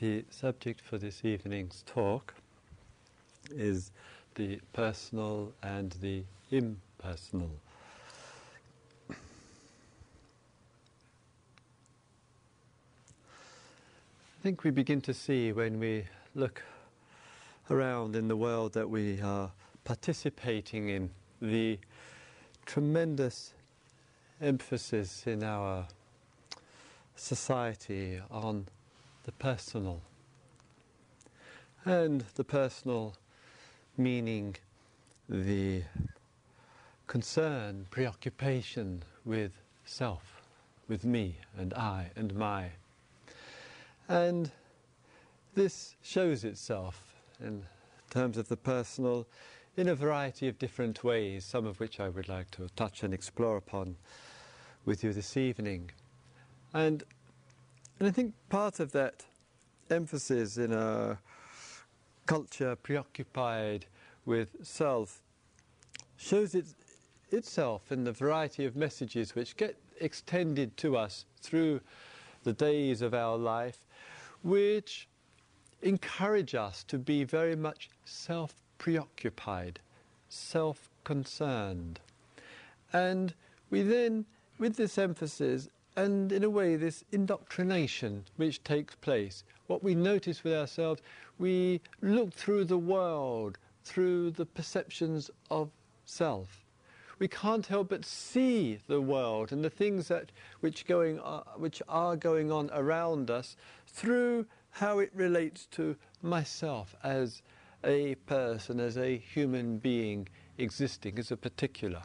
The subject for this evening's talk is the personal and the impersonal. I think we begin to see when we look around in the world that we are participating in the tremendous emphasis in our society on the personal. And the personal meaning the concern, preoccupation with self, with me and I and my. And this shows itself in terms of the personal in a variety of different ways, some of which I would like to touch and explore upon with you this evening. And, and I think part of that emphasis in a culture preoccupied with self shows it, itself in the variety of messages which get extended to us through the days of our life, which encourage us to be very much self preoccupied, self concerned. And we then, with this emphasis, and in a way, this indoctrination which takes place, what we notice with ourselves, we look through the world through the perceptions of self. We can't help but see the world and the things that which going uh, which are going on around us through how it relates to myself as a person, as a human being existing as a particular.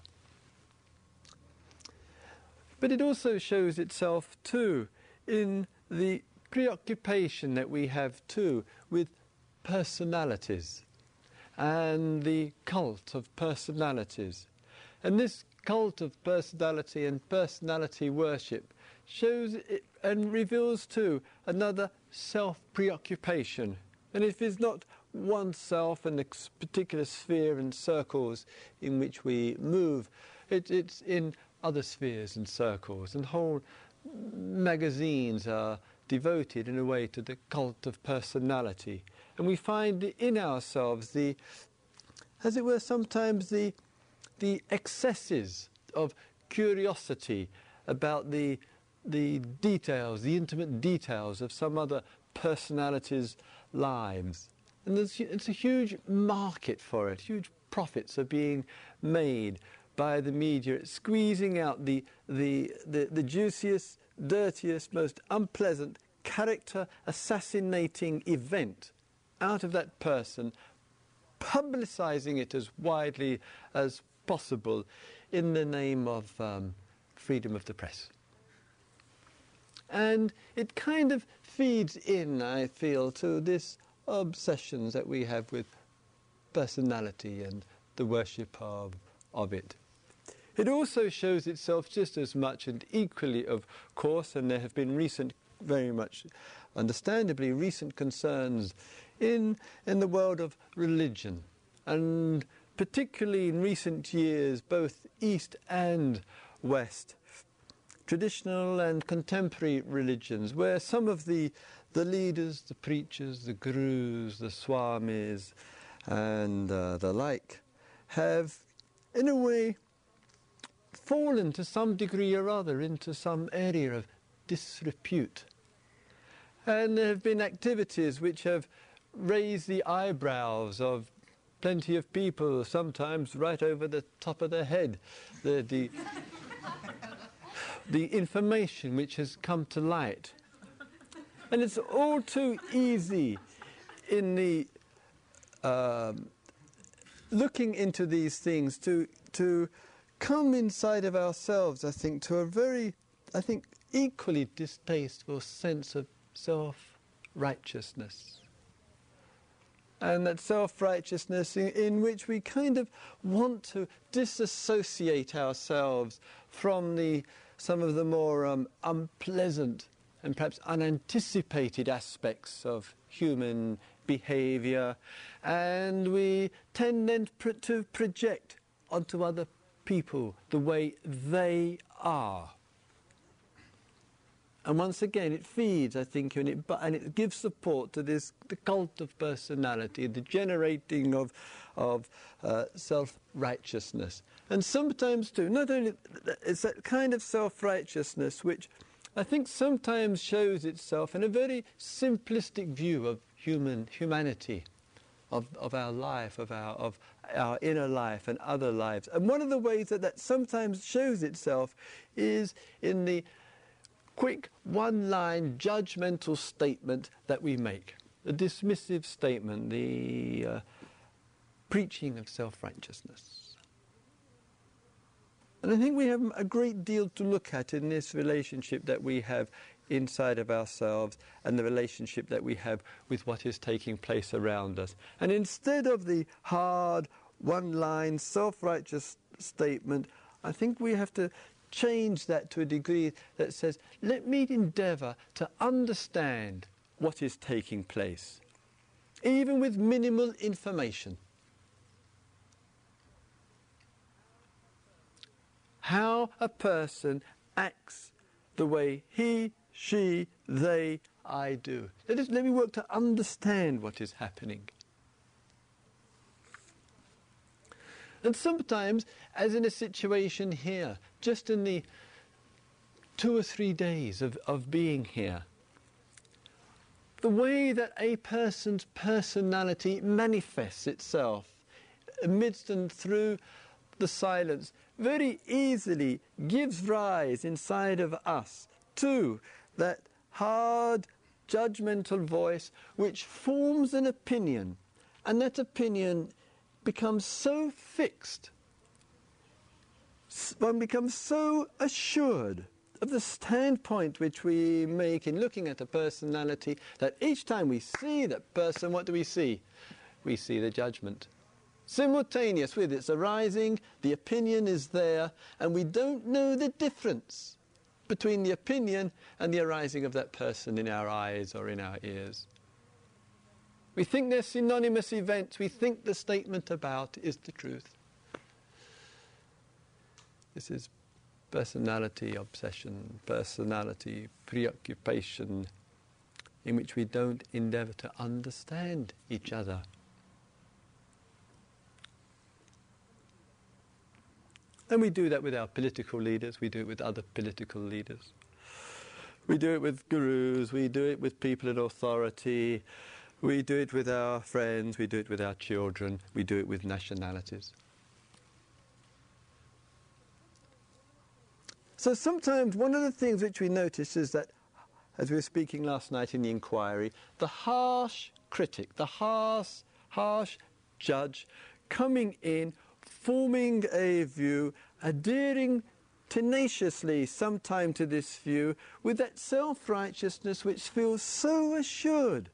But it also shows itself too in the preoccupation that we have too with personalities and the cult of personalities. And this cult of personality and personality worship shows and reveals too another self preoccupation. And if it's not oneself and the particular sphere and circles in which we move, it, it's in other spheres and circles, and whole magazines are devoted in a way to the cult of personality. And we find in ourselves the, as it were, sometimes the, the excesses of curiosity about the, the details, the intimate details of some other personality's lives. And there's, it's a huge market for it, huge profits are being made by the media, It's squeezing out the, the, the, the juiciest, dirtiest, most unpleasant, character assassinating event out of that person, publicizing it as widely as possible in the name of um, freedom of the press. And it kind of feeds in, I feel, to this obsessions that we have with personality and the worship of, of it. It also shows itself just as much and equally, of course, and there have been recent, very much understandably, recent concerns in, in the world of religion. And particularly in recent years, both East and West, traditional and contemporary religions, where some of the the leaders, the preachers, the gurus, the swamis, and uh, the like have, in a way, fallen to some degree or other into some area of disrepute. And there have been activities which have raised the eyebrows of plenty of people, sometimes right over the top of their head. The, the, the information which has come to light and it's all too easy in the um, looking into these things to, to come inside of ourselves, I think, to a very, I think, equally distasteful sense of self righteousness. And that self righteousness in, in, which we kind of want to disassociate ourselves from the, some of the more um, unpleasant and perhaps unanticipated aspects of human behavior, and we tend then to project onto other people the way they are. And once again, it feeds, I think, and it, and it gives support to this the cult of personality, the generating of, of uh, self righteousness. And sometimes, too, not only it's that kind of self righteousness which I think sometimes shows itself in a very simplistic view of human humanity, of, of our life, of our, of our inner life and other lives. And one of the ways that that sometimes shows itself is in the quick one line judgmental statement that we make, the dismissive statement, the uh, preaching of self righteousness. And I think we have a great deal to look at in this relationship that we have inside of ourselves and the relationship that we have with what is taking place around us. And instead of the hard, one line, self righteous statement, I think we have to change that to a degree that says, let me endeavour to understand what is taking place, even with minimal information. How a person acts the way he, she, they, I do. Let, us, let me work to understand what is happening. And sometimes, as in a situation here, just in the two or three days of, of being here, the way that a person's personality manifests itself amidst and through the silence very easily gives rise inside of us to that hard, judgmental voice which forms an opinion, and that opinion becomes so fixed, one becomes so assured of the standpoint which we make in looking at a personality that each time we see that person, what do we see? We see the judgment. Simultaneous with its arising, the opinion is there, and we don't know the difference between the opinion and the arising of that person in our eyes or in our ears. We think they're synonymous events. We think the statement about is the truth. This is personality obsession, personality preoccupation, in which we don't endeavour to understand each other. And we do that with our political leaders, we do it with other political leaders. We do it with gurus, we do it with people in authority, we do it with our friends, we do it with our children, we do it with nationalities. So sometimes one of the things which we notice is that, as we were speaking last night in the inquiry, the harsh critic, the harsh, harsh judge coming in, forming a view, adhering tenaciously sometime to this view with that self righteousness which feels so assured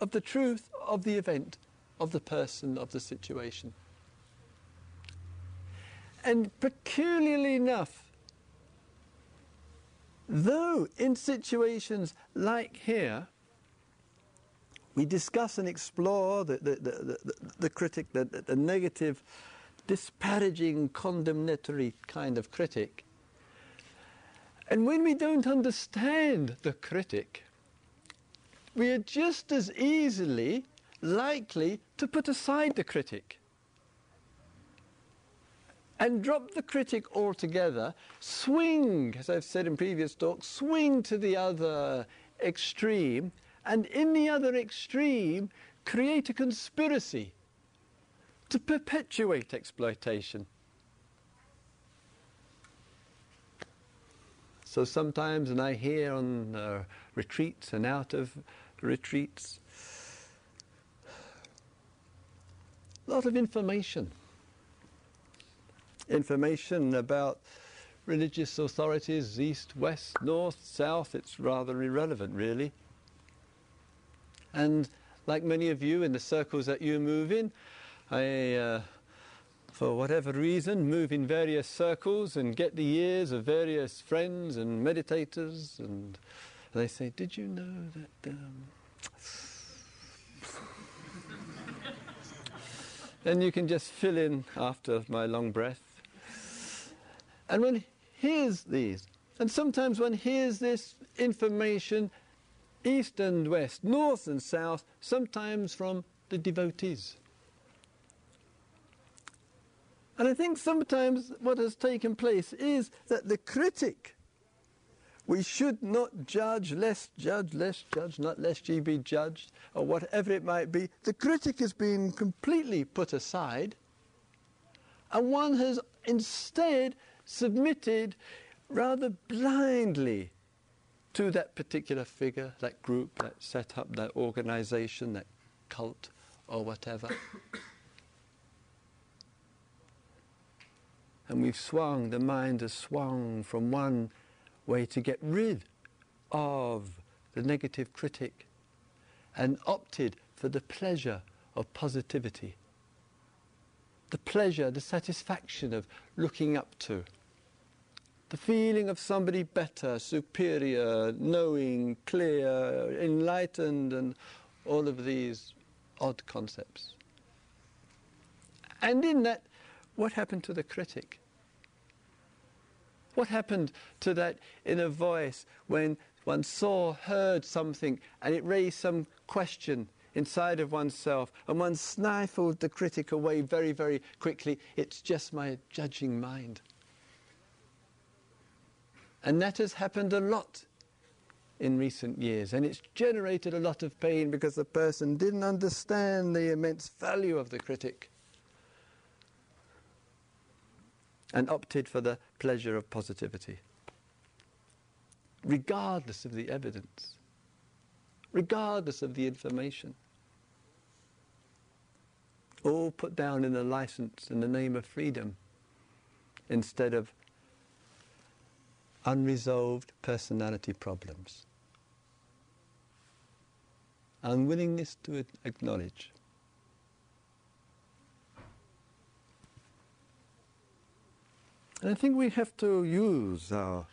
of the truth of the event, of the person, of the situation. And peculiarly enough, though in situations like here, we discuss and explore the, the, the, the, the critic, the, the negative, disparaging, condemnatory kind of critic. And when we don't understand the critic, we are just as easily likely to put aside the critic and drop the critic altogether, swing, as I've said in previous talks, swing to the other extreme, and in the other extreme, create a conspiracy to perpetuate exploitation. So sometimes, and I hear on uh, retreats and out of retreats. A lot of information. Information about religious authorities, east, west, north, south, it's rather irrelevant, really. And like many of you in the circles that you move in, I, uh, for whatever reason, move in various circles and get the ears of various friends and meditators and they say, Did you know that? Um... and you can just fill in after my long breath. And he hears these, And sometimes one hears this information east and west, north and south, sometimes from the devotees. And I think sometimes what has taken place is that the critic, we should not judge, lest judge, lest judge, not lest ye be judged, or whatever it might be. The critic has been completely put aside, and one has instead submitted rather blindly to that particular figure, that group, that setup, that organization, that cult, or whatever. And we've swung, the mind has swung from one way to get rid of the negative critic and opted for the pleasure of positivity. The pleasure, the satisfaction of looking up to the feeling of somebody better, superior, knowing, clear, enlightened, and all of these odd concepts. And in that, what happened to the critic? What happened to that inner voice when one saw, heard something, and it raised some question inside of oneself, and one stifled the critic away very, very quickly? It's just my judging mind. And that has happened a lot in recent years. And it's generated a lot of pain because the person didn't understand the immense value of the critic and opted for the pleasure of positivity, regardless of the evidence, regardless of the information. All put down in a license in the name of freedom instead of unresolved personality problems. Unwillingness to acknowledge. And I think we have to use our,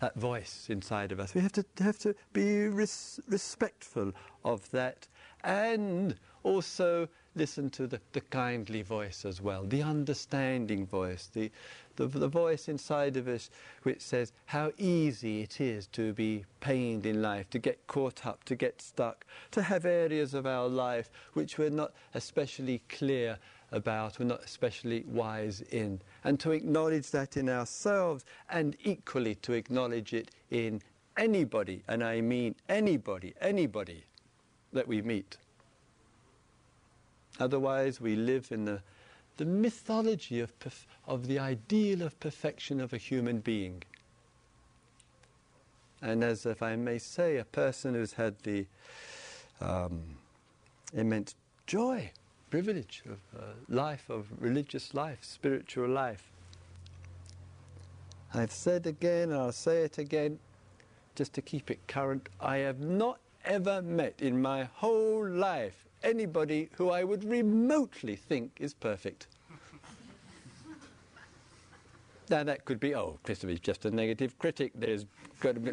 that voice inside of us. We have to, have to be res- respectful of that and also listen to the, the kindly voice as well, the understanding voice, the, the, the voice inside of us which says how easy it is to be pained in life, to get caught up, to get stuck, to have areas of our life which we're not especially clear about, we're not especially wise in, and to acknowledge that in ourselves and equally to acknowledge it in anybody, and I mean anybody, anybody that we meet. Otherwise, we live in the the mythology of, of the ideal of perfection of a human being. And as if I may say, a person who's had the um, immense joy, privilege of uh, life, of religious life, spiritual life. I've said again, and I'll say it again, just to keep it current, I have not ever met in my whole life anybody who I would remotely think is perfect. now that could be, oh, Christopher is just a negative critic. There's got to be.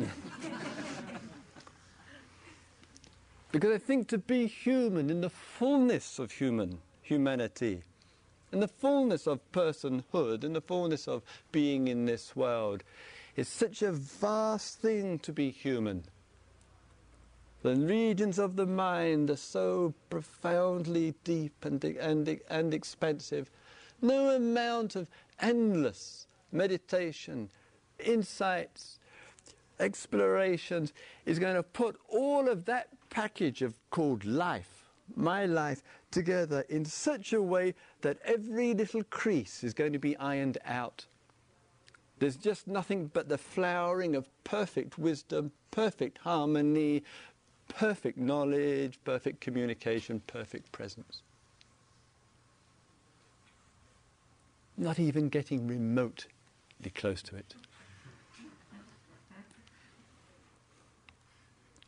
Because I think to be human in the fullness of human humanity, in the fullness of personhood, in the fullness of being in this world, is such a vast thing to be human. The regions of the mind are so profoundly deep and, and, and expensive. No amount of endless meditation, insights, explorations is going to put all of that package of called life, my life, together in such a way that every little crease is going to be ironed out. There's just nothing but the flowering of perfect wisdom, perfect harmony, perfect knowledge, perfect communication, perfect presence. Not even getting remotely close to it.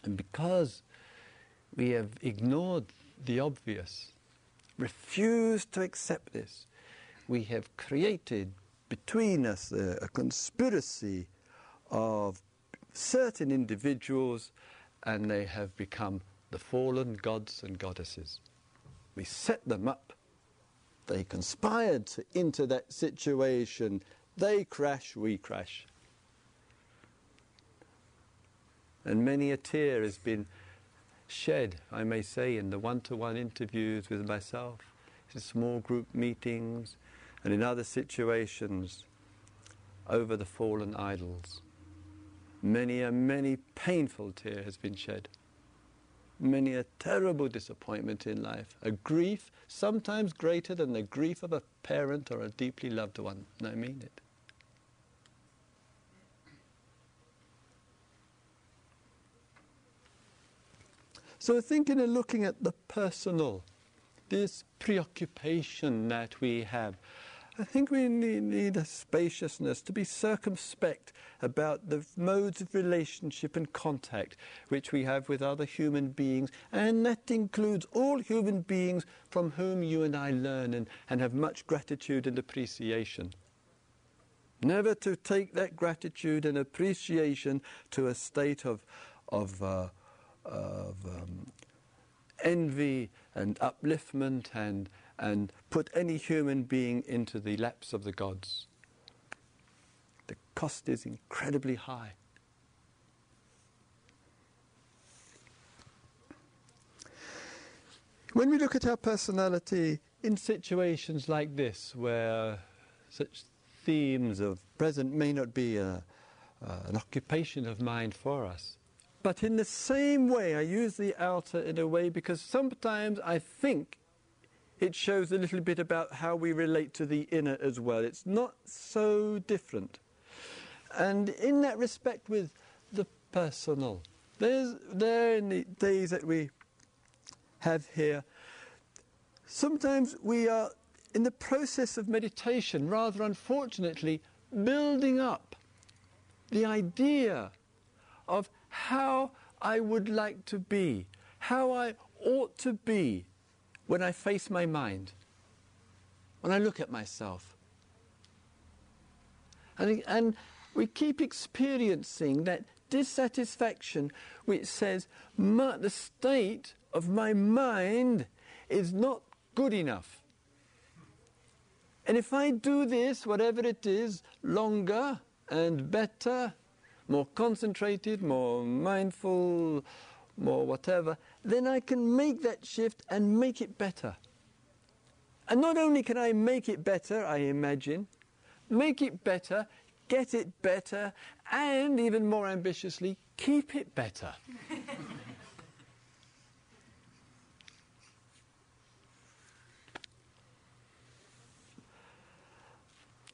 And because we have ignored the obvious, refused to accept this, we have created between us a, a conspiracy of certain individuals and they have become the fallen gods and goddesses. We set them up. They conspired to, into that situation. They crash, we crash. And many a tear has been shed, I may say, in the one to one interviews with myself, in small group meetings, and in other situations over the fallen idols. Many a many painful tear has been shed. Many a terrible disappointment in life, a grief sometimes greater than the grief of a parent or a deeply loved one. And I mean it. So, thinking and looking at the personal, this preoccupation that we have, I think we need, need, a spaciousness to be circumspect about the modes of relationship and contact which we have with other human beings, and that includes all human beings from whom you and I learn and, and have much gratitude and appreciation. Never to take that gratitude and appreciation to a state of, of uh, of um, envy and upliftment and, and put any human being into the laps of the gods. The cost is incredibly high. When we look at our personality in situations like this, where such themes of present may not be a, uh, an occupation of mind for us, but in the same way, I use the outer in a way because sometimes I think it shows a little bit about how we relate to the inner as well. It's not so different. And in that respect, with the personal, there's there in the days that we have here, sometimes we are in the process of meditation, rather unfortunately, building up the idea of how I would like to be, how I ought to be when I face my mind, when I look at myself. And, and we keep experiencing that dissatisfaction which says the state of my mind is not good enough. And if I do this, whatever it is, longer and better more concentrated, more mindful, more whatever, then I can make that shift and make it better. And not only can I make it better, I imagine, make it better, get it better, and even more ambitiously, keep it better.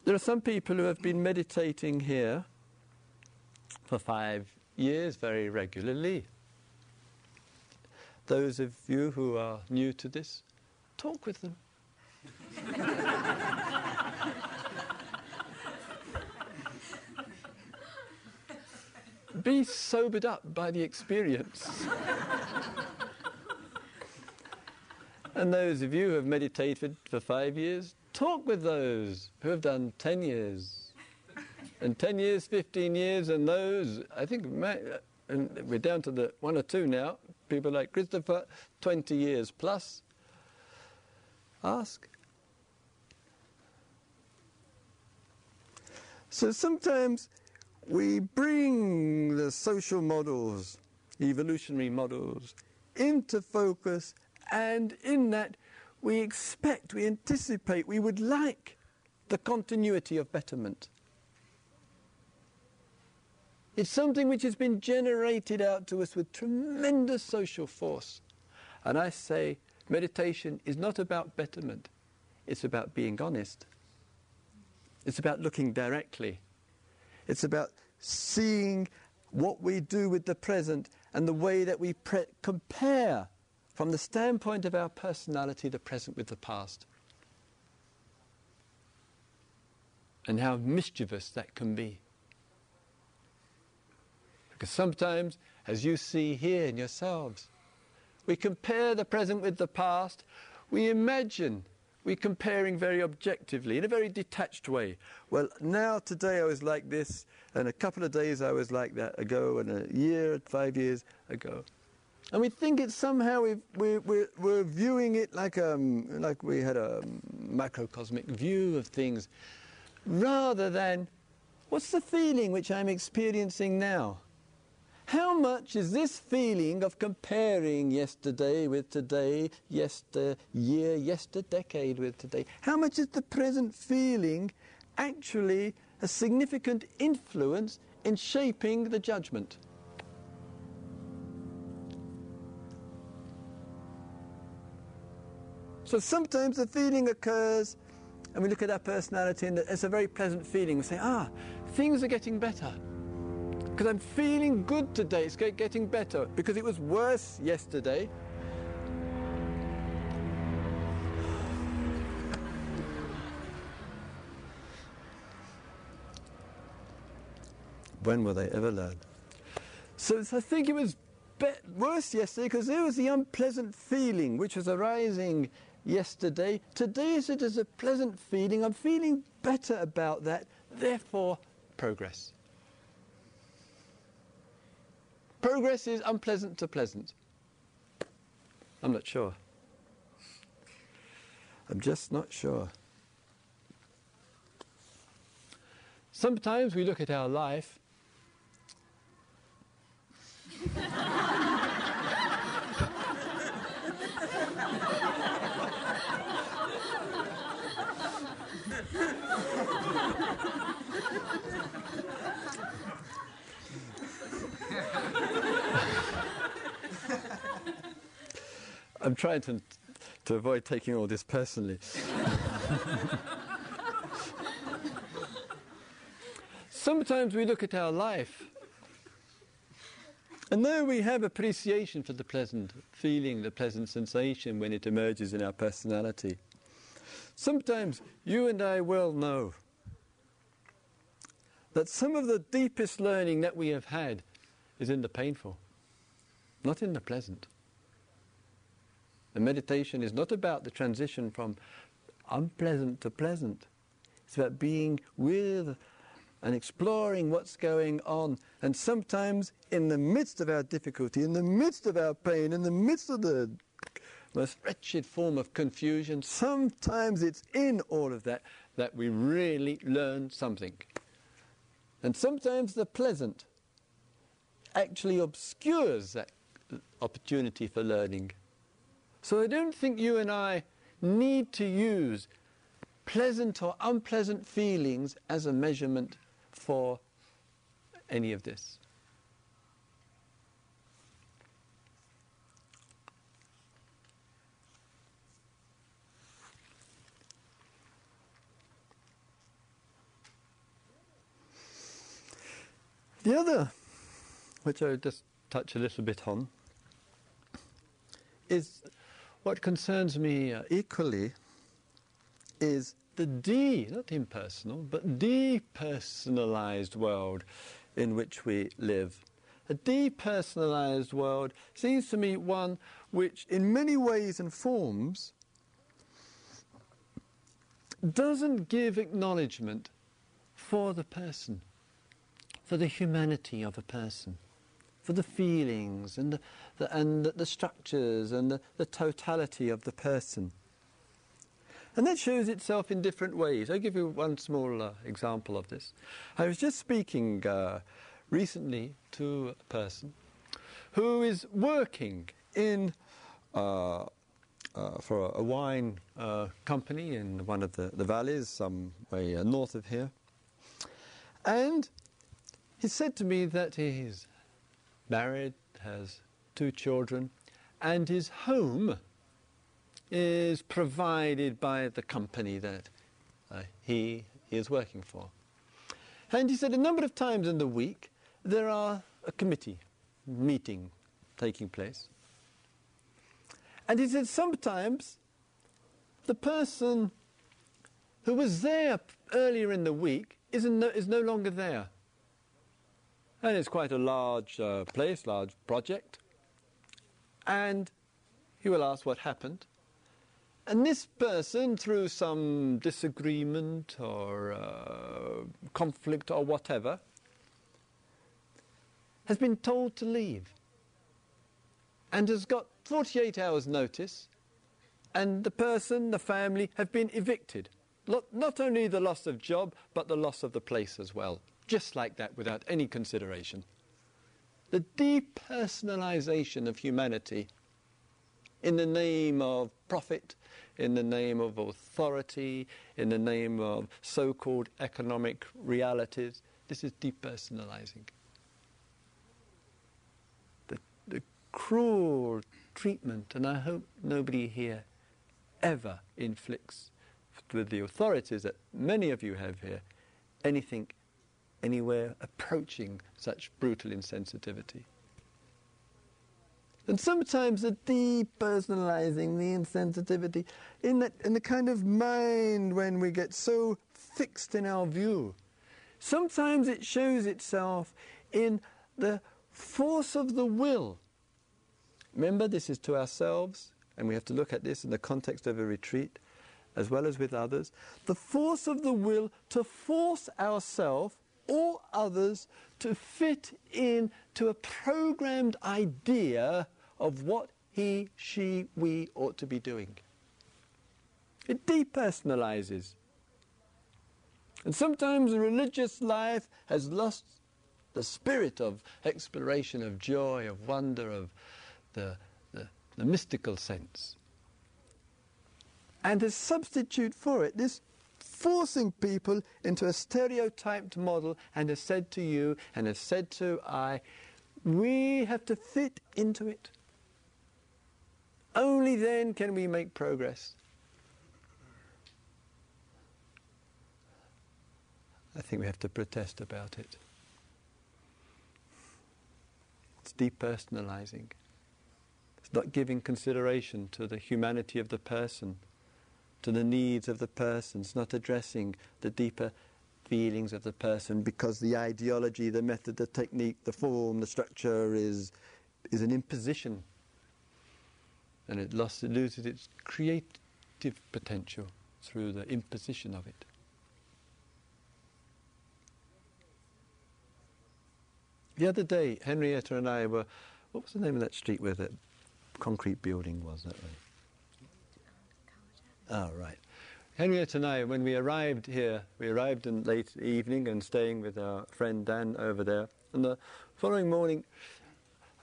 there are some people who have been meditating here for five years very regularly. Those of you who are new to this, talk with them. Be sobered up by the experience. and those of you who have meditated for five years, talk with those who have done 10 years and 10 years, 15 years, and those, I think, and we're down to the one or two now, people like Christopher, 20 years plus. Ask. So sometimes we bring the social models, evolutionary models, into focus, and in that we expect, we anticipate, we would like the continuity of betterment. It's something which has been generated out to us with tremendous social force. And I say meditation is not about betterment, it's about being honest. It's about looking directly. It's about seeing what we do with the present and the way that we pre- compare from the standpoint of our personality the present with the past. And how mischievous that can be. Because sometimes, as you see here in yourselves, we compare the present with the past, we imagine we're comparing very objectively, in a very detached way. Well, now, today I was like this, and a couple of days I was like that ago, and a year, five years ago. And we think it's somehow we we're, we're, we're, viewing it like, um, like we had a macrocosmic view of things, rather than what's the feeling which I'm experiencing now? How much is this feeling of comparing yesterday with today, yester year, yester decade with today? How much is the present feeling actually a significant influence in shaping the judgment? So sometimes the feeling occurs, and we look at our personality, and it's a very pleasant feeling. We say, ah, things are getting better. Because I'm feeling good today, it's getting better. Because it was worse yesterday. When will they ever learn? So, I think it was worse yesterday because there was the unpleasant feeling which was arising yesterday. Today is it a pleasant feeling. I'm feeling better about that. Therefore, progress. Progress is unpleasant to pleasant. I'm not sure. I'm just not sure. Sometimes we look at our life I'm trying to, to avoid taking all this personally. Sometimes we look at our life, and though we have appreciation for the pleasant feeling, the pleasant sensation when it emerges in our personality, sometimes you and I well know that some of the deepest learning that we have had is in the painful, not in the pleasant. The meditation is not about the transition from unpleasant to pleasant. It's about being with and exploring what's going on. And sometimes, in the midst of our difficulty, in the midst of our pain, in the midst of the most wretched form of confusion, sometimes it's in all of that that we really learn something. And sometimes the pleasant actually obscures that opportunity for learning. So I don't think you and I need to use pleasant or unpleasant feelings as a measurement for any of this. The other, which I'll just touch a little bit on, is what concerns me uh, equally is the de, not impersonal, but depersonalized world in which we live. A depersonalized world seems to me one which, in many ways and forms, doesn't give acknowledgement for the person, for the humanity of a person for the feelings and the, and the, the structures and the, the totality of the person. And that shows itself in different ways. I'll give you one small uh, example of this. I was just speaking uh, recently to a person who is working in uh, uh for a wine uh, company in one of the, the valleys, some way uh, north of here. And he said to me that he's married, has two children, and his home is provided by the company that uh, he, is working for. And he said a number of times in the week there are a committee meeting taking place. And he said sometimes the person who was there earlier in the week is no, is no longer there. And it's quite a large uh, place, large project. And he will ask what happened. And this person, through some disagreement or uh, conflict or whatever, has been told to leave and has got 48 hours' notice, and the person, the family, have been evicted. Not only the loss of job, but the loss of the place as well just like that without any consideration. the depersonalization of humanity in the name of profit, in the name of authority, in the name of so called economic realities. This is depersonalizing. The, the cruel treatment, and I hope nobody here ever inflicts with the authorities that many of you have here anything anywhere approaching such brutal insensitivity. And sometimes the depersonalizing, the insensitivity, in, that, in the kind of mind when we get so fixed in our view, sometimes it shows itself in the force of the will. Remember, this is to ourselves, and we have to look at this in the context of a retreat as well as with others. The force of the will to force ourselves or others to fit in to a programmed idea of what he, she, we ought to be doing. It depersonalizes. And sometimes religious life has lost the spirit of exploration, of joy, of wonder, of the, the, the mystical sense. And as substitute for it, this forcing people into a stereotyped model and has said to you and has said to I, we have to fit into it. Only then can we make progress. I think we have to protest about it. It's depersonalizing. It's not giving consideration to the humanity of the person, to the needs of the person. It's not addressing the deeper feelings of the person because the ideology, the method, the technique, the form, the structure is, is an imposition and it lost, it loses its creative potential through the imposition of it. The other day, Henrietta and I were, what was the name of that street where that concrete building was that way? Oh, right. Henriette and I, when we arrived here, we arrived in late evening and staying with our friend Dan over there. And the following morning,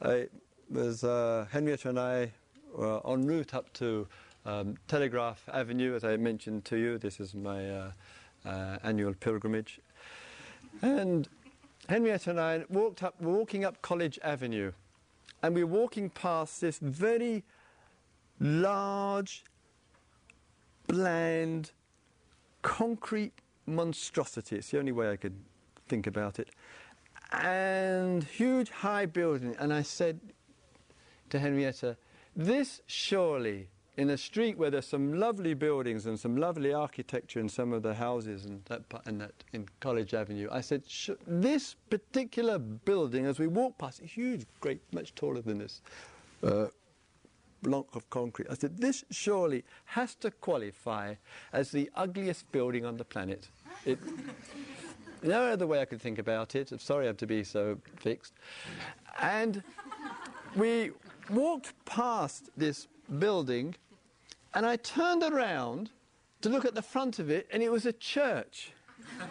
I was uh, Henrietta and I uh, en route up to um, Telegraph Avenue, as I mentioned to you. This is my uh, uh, annual pilgrimage. And Henriette and I walked up, walking up College Avenue, and we were walking past this very large, bland, concrete monstrosity. It's the only way I could think about it. And huge high building. And I said to Henrietta, this surely, in a street where there's some lovely buildings and some lovely architecture in some of the houses and that, and that in College Avenue, I said, this particular building, as we walk past, huge, great, much taller than this. Uh, block of concrete. I said, this surely has to qualify as the ugliest building on the planet. It, no other way I could think about it. I'm sorry I have to be so fixed. And we walked past this building and I turned around to look at the front of it and it was a church.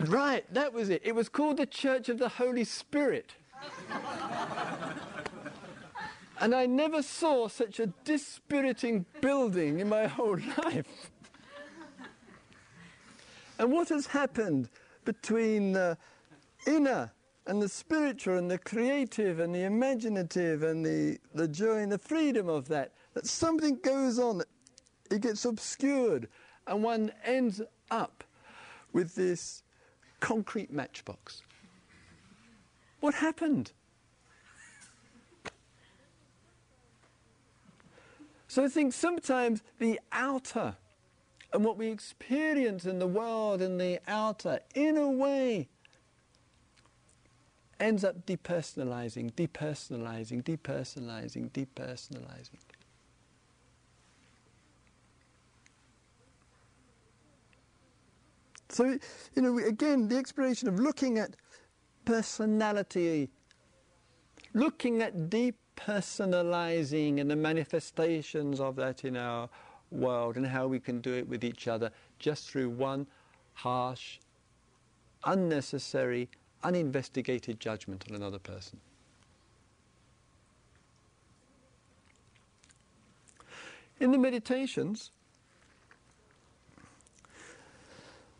right, that was it. It was called the Church of the Holy Spirit. and I never saw such a dispiriting building in my whole life. and what has happened between the inner and the spiritual and the creative and the imaginative and the, the joy and the freedom of that, that something goes on, it gets obscured, and one ends up with this concrete matchbox. What happened? So I think sometimes the outer and what we experience in the world in the outer, in a way, ends up depersonalizing, depersonalizing, depersonalizing, depersonalizing. So, you know, again, the exploration of looking at personality, looking at depersonalizing and the manifestations of that in our world and how we can do it with each other just through one harsh unnecessary, uninvestigated judgment on another person. In the meditations,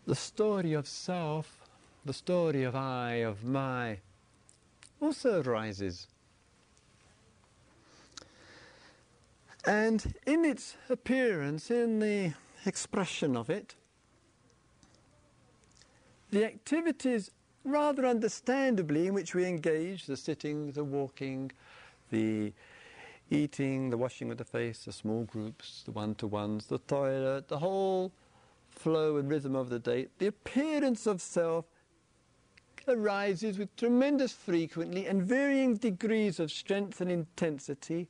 the story of self, the story of I, of my, also arises. And in its appearance, in the expression of it, the activities, rather understandably, in which we engage the sitting, the walking, the eating, the washing of the face, the small groups, the one to ones, the toilet, the whole flow and rhythm of the day, the appearance of self arises with tremendous frequency and varying degrees of strength and intensity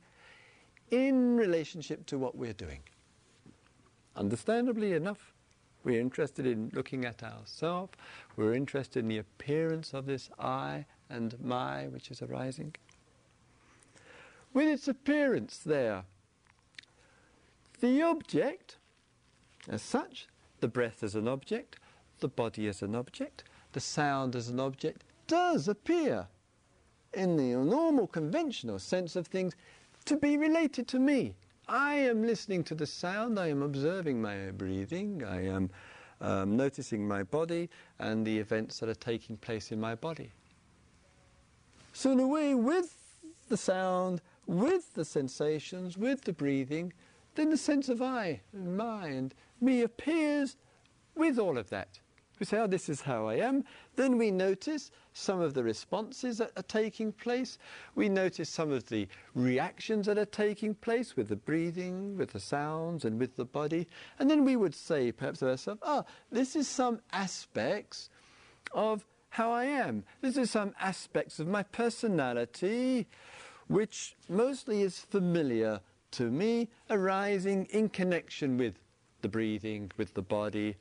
in relationship to what we're doing. Understandably enough, we're interested in looking at ourselves, we're interested in the appearance of this I and my which is arising. With its appearance there, the object, as such, the breath as an object, the body as an object, the sound as an object, does appear in the normal conventional sense of things to be related to me. I am listening to the sound, I am observing my breathing, I am um, noticing my body and the events that are taking place in my body. So, in a way, with the sound, with the sensations, with the breathing, then the sense of I and me appears with all of that. We say, oh, this is how I am. Then we notice some of the responses that are taking place. We notice some of the reactions that are taking place with the breathing, with the sounds, and with the body. And then we would say, perhaps to ourselves, oh, this is some aspects of how I am. This is some aspects of my personality, which mostly is familiar to me, arising in connection with the breathing, with the body,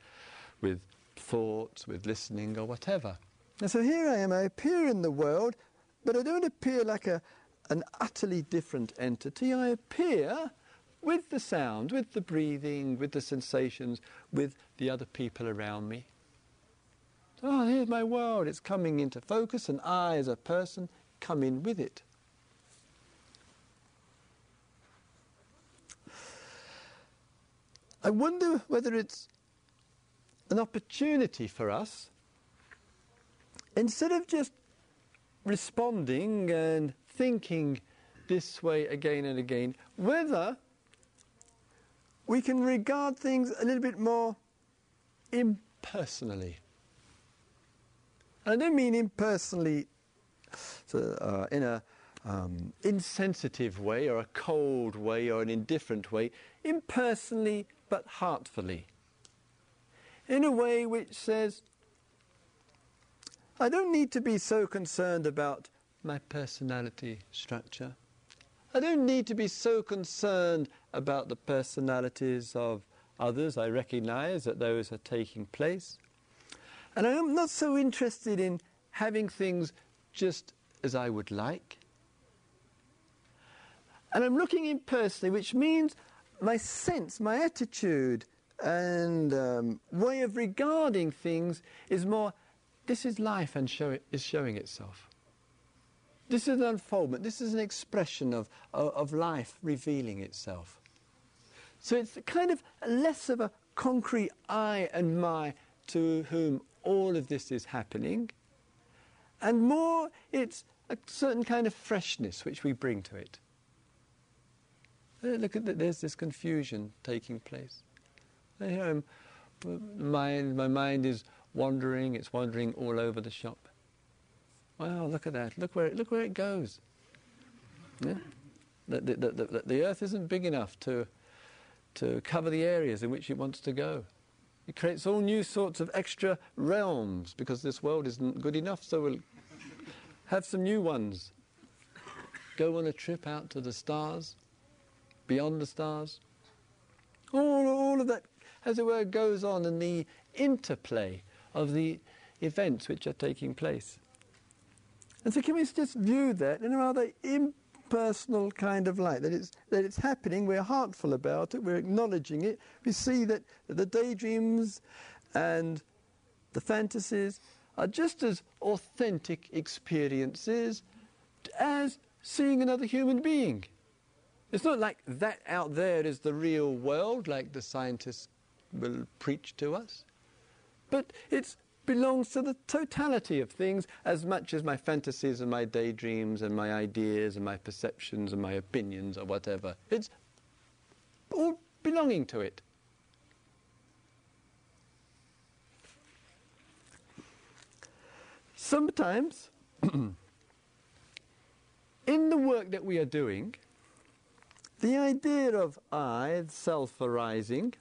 with thoughts, with listening, or whatever. And so here I am, I appear in the world, but I don't appear like a, an utterly different entity. I appear with the sound, with the breathing, with the sensations, with the other people around me. Oh, here's my world, it's coming into focus, and I, as a person, come in with it. I wonder whether it's an opportunity for us, instead of just responding and thinking this way again and again, whether we can regard things a little bit more impersonally. I don't mean impersonally so, uh, in a um, insensitive way or a cold way or an indifferent way, impersonally but heartfully in a way which says, I don't need to be so concerned about my personality structure. I don't need to be so concerned about the personalities of others. I recognize that those are taking place. And I am not so interested in having things just as I would like. And I'm looking impersonally, which means my sense, my attitude, and um, way of regarding things is more this is life and show it, is showing itself. This is an unfoldment, this is an expression of, of, of life revealing itself. So it's kind of less of a concrete I and my to whom all of this is happening, and more it's a certain kind of freshness which we bring to it. Look at that, there's this confusion taking place. You know, my mind is wandering, it's wandering all over the shop. Wow, look at that. Look where it, look where it goes. Yeah? The, the, the, the, earth isn't big enough to, to cover the areas in which it wants to go. It creates all new sorts of extra realms because this world isn't good enough, so we'll have some new ones. Go on a trip out to the stars, beyond the stars. All, all of that as it were, goes on in the interplay of the events which are taking place. And so, can we just view that in a rather impersonal kind of light? That it's, that it's happening, we're heartful about it, we're acknowledging it. We see that the daydreams and the fantasies are just as authentic experiences as seeing another human being. It's not like that out there is the real world, like the scientists will preach to us, but it belongs to the totality of things as much as my fantasies and my daydreams and my ideas and my perceptions and my opinions or whatever. It's all belonging to it. Sometimes, in the work that we are doing, the idea of I, self arising,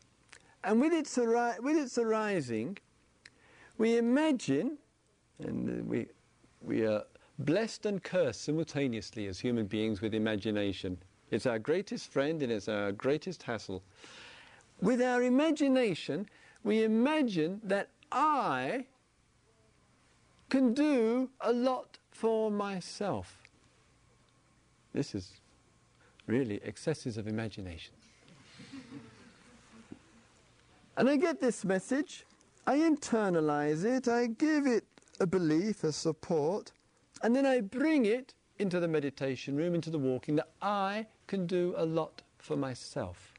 and with its, with its arising, we imagine, and we, we are blessed and cursed simultaneously as human beings with imagination. It's our greatest friend and it's our greatest hassle. With our imagination, we imagine that I can do a lot for myself. This is really excesses of imagination. And I get this message, I internalize it, I give it a belief, a support, and then I bring it into the meditation room, into the walking, that I can do a lot for myself.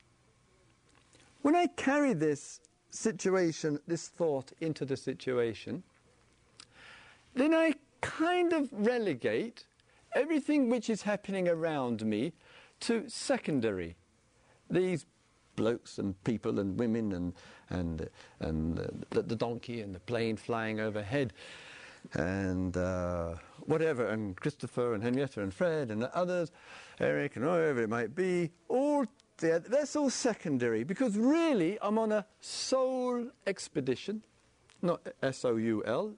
When I carry this situation, this thought into the situation, then I kind of relegate everything which is happening around me to secondary. These blokes and people and women and and and the, the, donkey and the plane flying overhead and uh, whatever and Christopher and Henrietta and Fred and others, Eric and whoever it might be, all that's all secondary because really I'm on a soul expedition, not S O U L,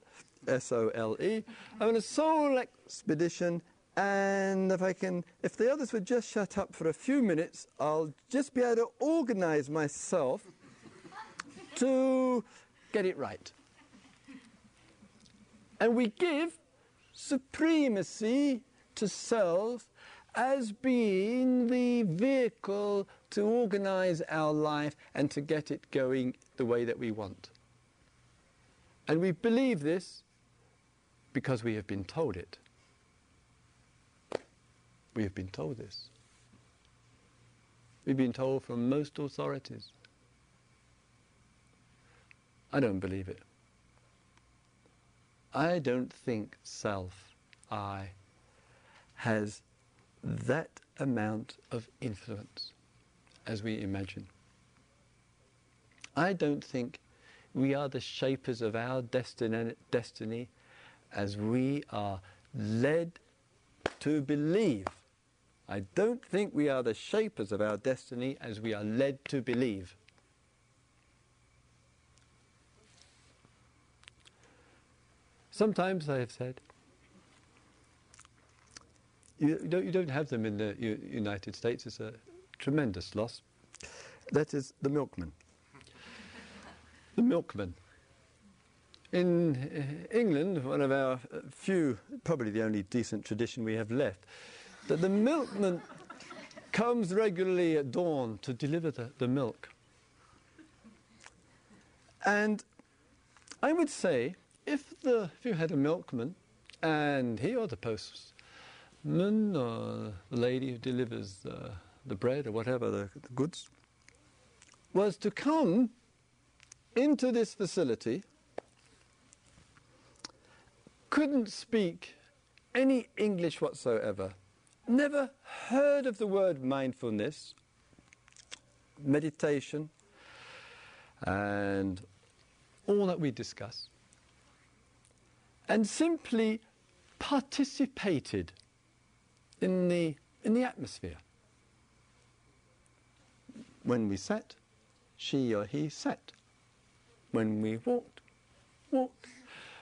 S O L E. I'm on a soul expedition, and if I can, if the others would just shut up for a few minutes, I'll just be able to organize myself to get it right. And we give supremacy to self as being the vehicle to organize our life and to get it going the way that we want. And we believe this because we have been told it. We have been told this. We've been told from most authorities. I don't believe it. I don't think self, I, has that amount of influence as we imagine. I don't think we are the shapers of our destiny, destiny as we are led to believe. I don't think we are the shapers of our destiny as we are led to believe. Sometimes I have said, you don't, you don't have them in the United States, it's a tremendous loss. That is the milkman. the milkman. In uh, England, one of our few, probably the only decent tradition we have left, that the milkman comes regularly at dawn to deliver the, the milk. And I would say, if, the, if you had a milkman and he or the postman or the lady who delivers uh, the bread or whatever, the, the goods, was to come into this facility couldn't speak any English whatsoever, never heard of the word mindfulness, meditation, and all that we discuss, and simply participated in the, in the atmosphere. When we sat, she or he sat. When we walked, walked.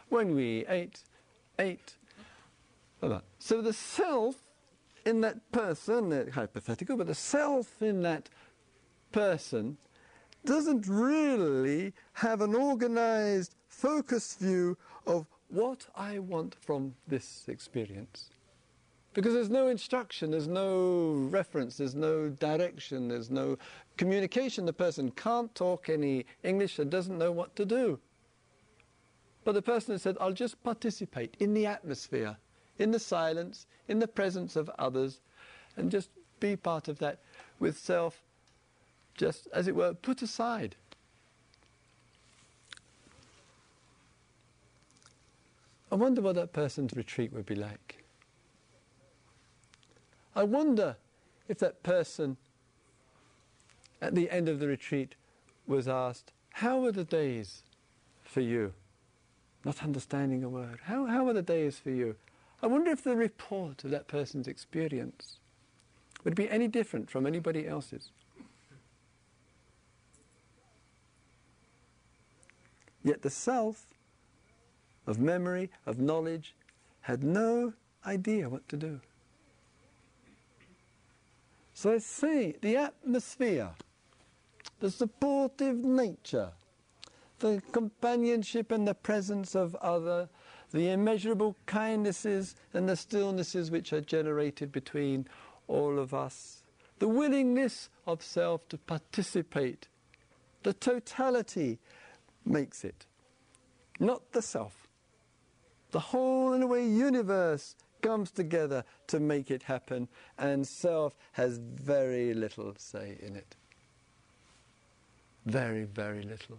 When we ate, ate. So the self in that person, hypothetical, but the self in that person doesn't really have an organized, focused view of what I want from this experience. Because there's no instruction, there's no reference, there's no direction, there's no communication. The person can't talk any English and doesn't know what to do. but the person said, I'll just participate in the atmosphere, in the silence, in the presence of others, and just be part of that with self, just as it were, put aside. I wonder what that person's retreat would be like. I wonder if that person at the end of the retreat was asked, How were the days for you? Not understanding a word. How, how were the days for you? I wonder if the report of that person's experience would be any different from anybody else's. Yet the self of memory, of knowledge, had no idea what to do. So I see the atmosphere, the supportive nature, the companionship and the presence of other, the immeasurable kindnesses and the stillnesses which are generated between all of us, the willingness of self to participate, the totality makes it, not the self. The whole, in a way, universe comes together to make it happen, and self has very little say in it. Very, very little.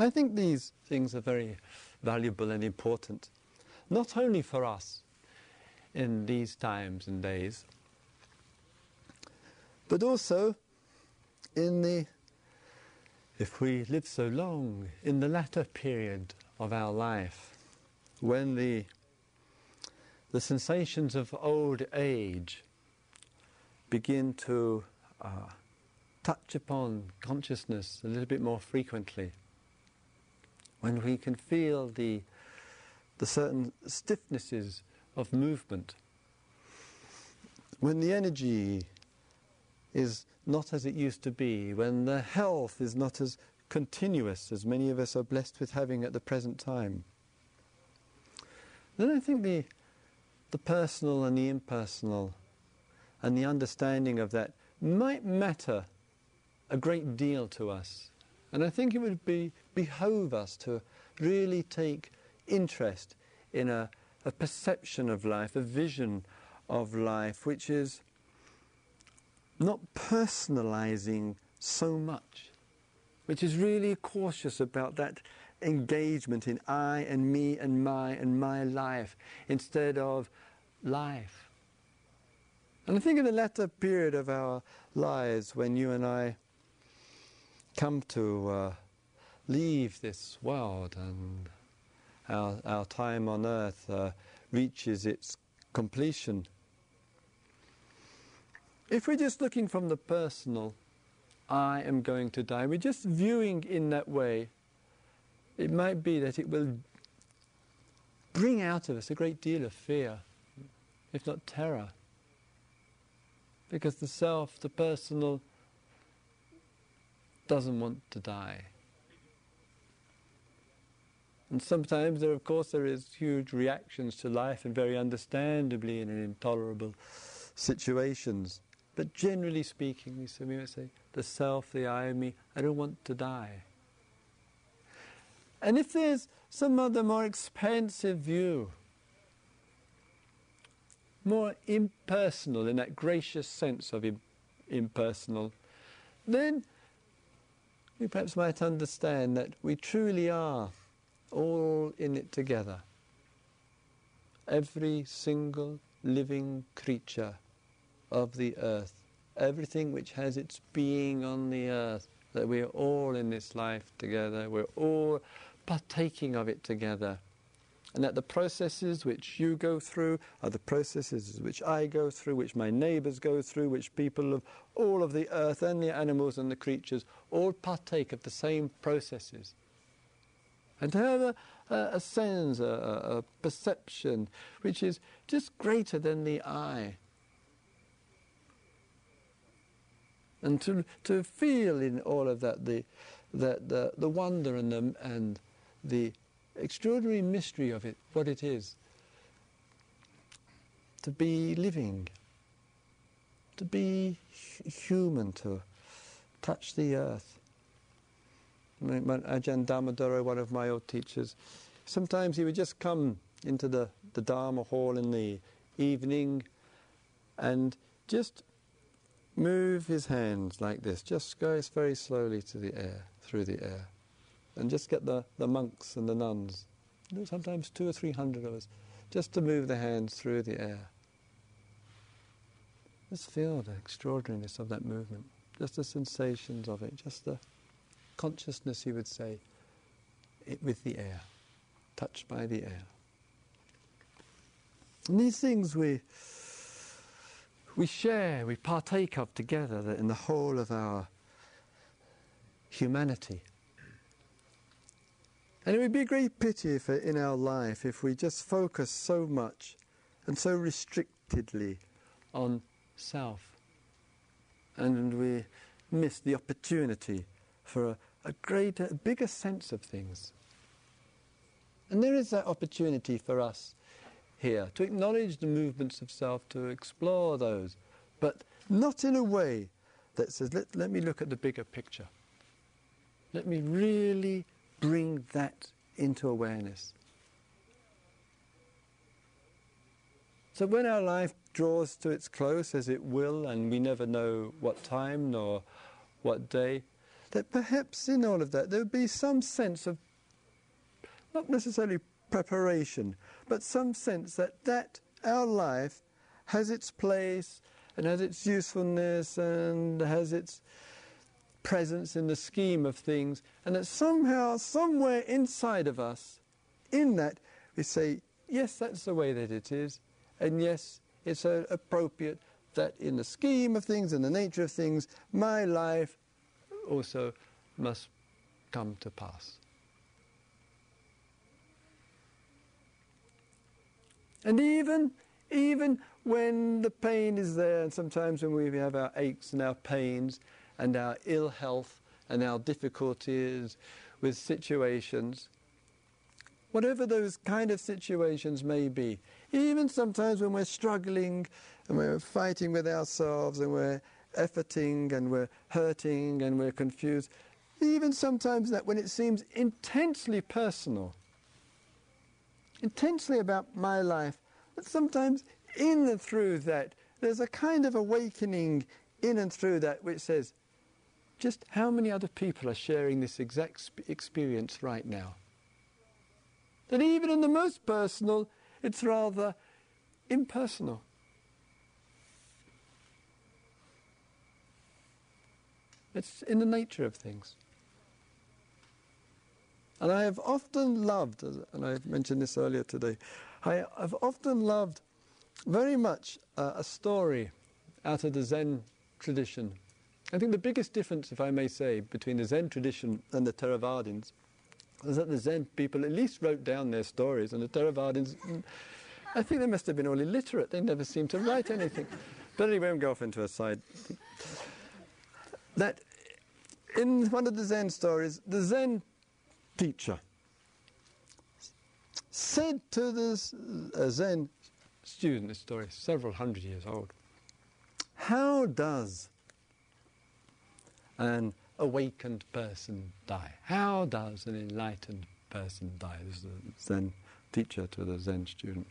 I think these things are very valuable and important, not only for us in these times and days, but also in the, if we live so long, in the latter period of our life, when the, the sensations of old age begin to uh, touch upon consciousness a little bit more frequently when we can feel the, the certain stiffnesses of movement, when the energy is not as it used to be, when the health is not as continuous as many of us are blessed with having at the present time, then I think the, the personal and the impersonal and the understanding of that might matter a great deal to us. And I think it would be behove us to really take interest in a, a perception of life, a vision of life, which is not personalizing so much, which is really cautious about that engagement in I and me and my and my life instead of life. And I think in the latter period of our lives, when you and I come to uh, leave this world and our, our time on earth uh, reaches its completion. If we're just looking from the personal, I am going to die, we're just viewing in that way, it might be that it will bring out of us a great deal of fear, if not terror. Because the self, the personal, doesn't want to die. And sometimes there, of course, there is huge reactions to life, and very understandably in intolerable situations. But generally speaking, we might say, the self, the I, me, I don't want to die. And if there's some other more expansive view, more impersonal in that gracious sense of impersonal, then we perhaps might understand that we truly are all in it together. Every single living creature of the earth, everything which has its being on the earth, that we are all in this life together, we're all partaking of it together and that the processes which you go through are the processes which I go through, which my neighbours go through, which people of all of the earth and the animals and the creatures all partake of the same processes. And to have a, a, a sense, a, a perception which is just greater than the I. And to, to feel in all of that the, the, the, the wonder and the, and the extraordinary mystery of it, what it is to be living, to be human, to touch the earth. Ajahn Dhammadharo, one of my old teachers, sometimes he would just come into the, the Dharma hall in the evening and just move his hands like this, just goes very slowly to the air, through the air, and just get the, the monks and the nuns, sometimes two or three hundred of us, just to move the hands through the air. Just feel the extraordinariness of that movement, just the sensations of it, just the consciousness, you would say, it, with the air, touched by the air. And these things we we share, we partake of together in the whole of our humanity. And it would be a great pity if in our life if we just focus so much and so restrictedly on self and we miss the opportunity for a, a greater, bigger sense of things. And there is that opportunity for us here, to acknowledge the movements of self, to explore those, but not in a way that says, let, let me look at the bigger picture. Let me really bring that into awareness. So when our life draws to its close, as it will, and we never know what time nor what day, that perhaps in all of that there would be some sense of not necessarily preparation, but some sense that that our life has its place and has its usefulness and has its presence in the scheme of things, and that somehow, somewhere inside of us, in that, we say, yes, that's the way that it is, and yes, it's uh, appropriate that in the scheme of things and the nature of things, my life also must come to pass. And even, even when the pain is there, and sometimes when we have our aches and our pains and our ill health and our difficulties with situations, whatever those kind of situations may be, even sometimes when we're struggling and we're fighting with ourselves and we're efforting and we're hurting and we're confused, even sometimes that when it seems intensely personal, intensely about my life, but sometimes in and through that, there's a kind of awakening in and through that which says, just how many other people are sharing this exact experience right now? That even in the most personal, it's rather impersonal. It's in the nature of things. And I have often loved, and I mentioned this earlier today, I have often loved very much uh, a story out of the Zen tradition. I think the biggest difference, if I may say, between the Zen tradition and the Theravadins is that the Zen people at least wrote down their stories, and the Theravadins, I think they must have been all illiterate. They never seemed to write anything. But anyway, we'll go off into a side. That in one of the Zen stories, the Zen teacher said to the Zen student, this story is several hundred years old, how does an awakened person die? How does an enlightened person die? This is a Zen teacher to the Zen student.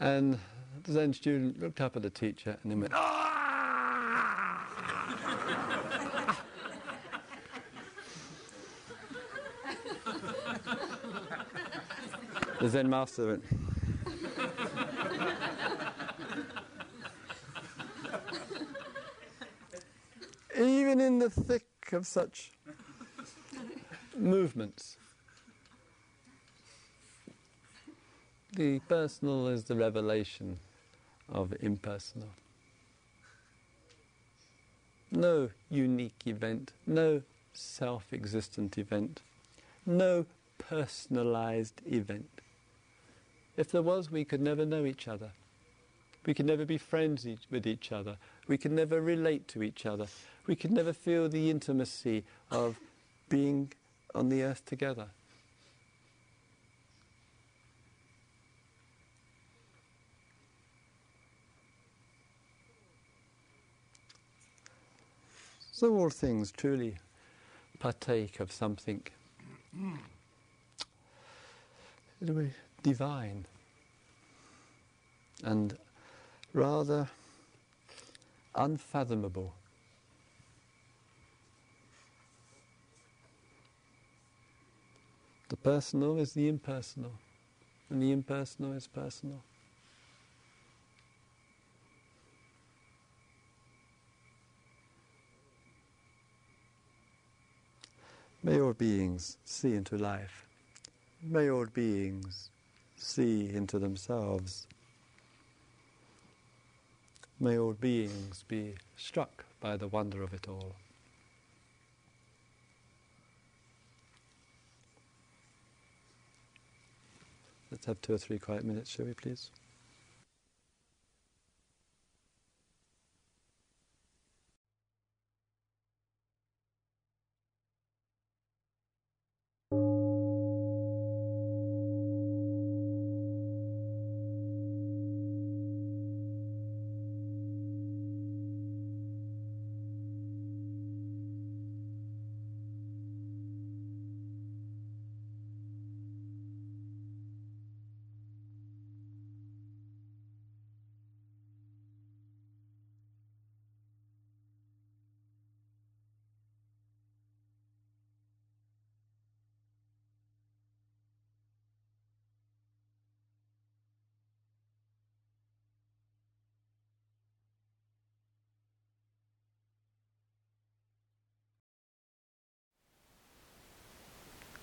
And the Zen student looked up at the teacher and then went, ah! the Zen master went. Even in the thick of such movements, the personal is the revelation of impersonal. No unique event, no self existent event, no personalized event. If there was, we could never know each other. We can never be friends each, with each other. We can never relate to each other. We can never feel the intimacy of being on the earth together. So all things truly partake of something in a way divine and rather unfathomable. The personal is the impersonal, and the impersonal is personal. May all beings see into life. May all beings see into themselves. May all beings be struck by the wonder of it all. Let's have two or three quiet minutes, shall we, please?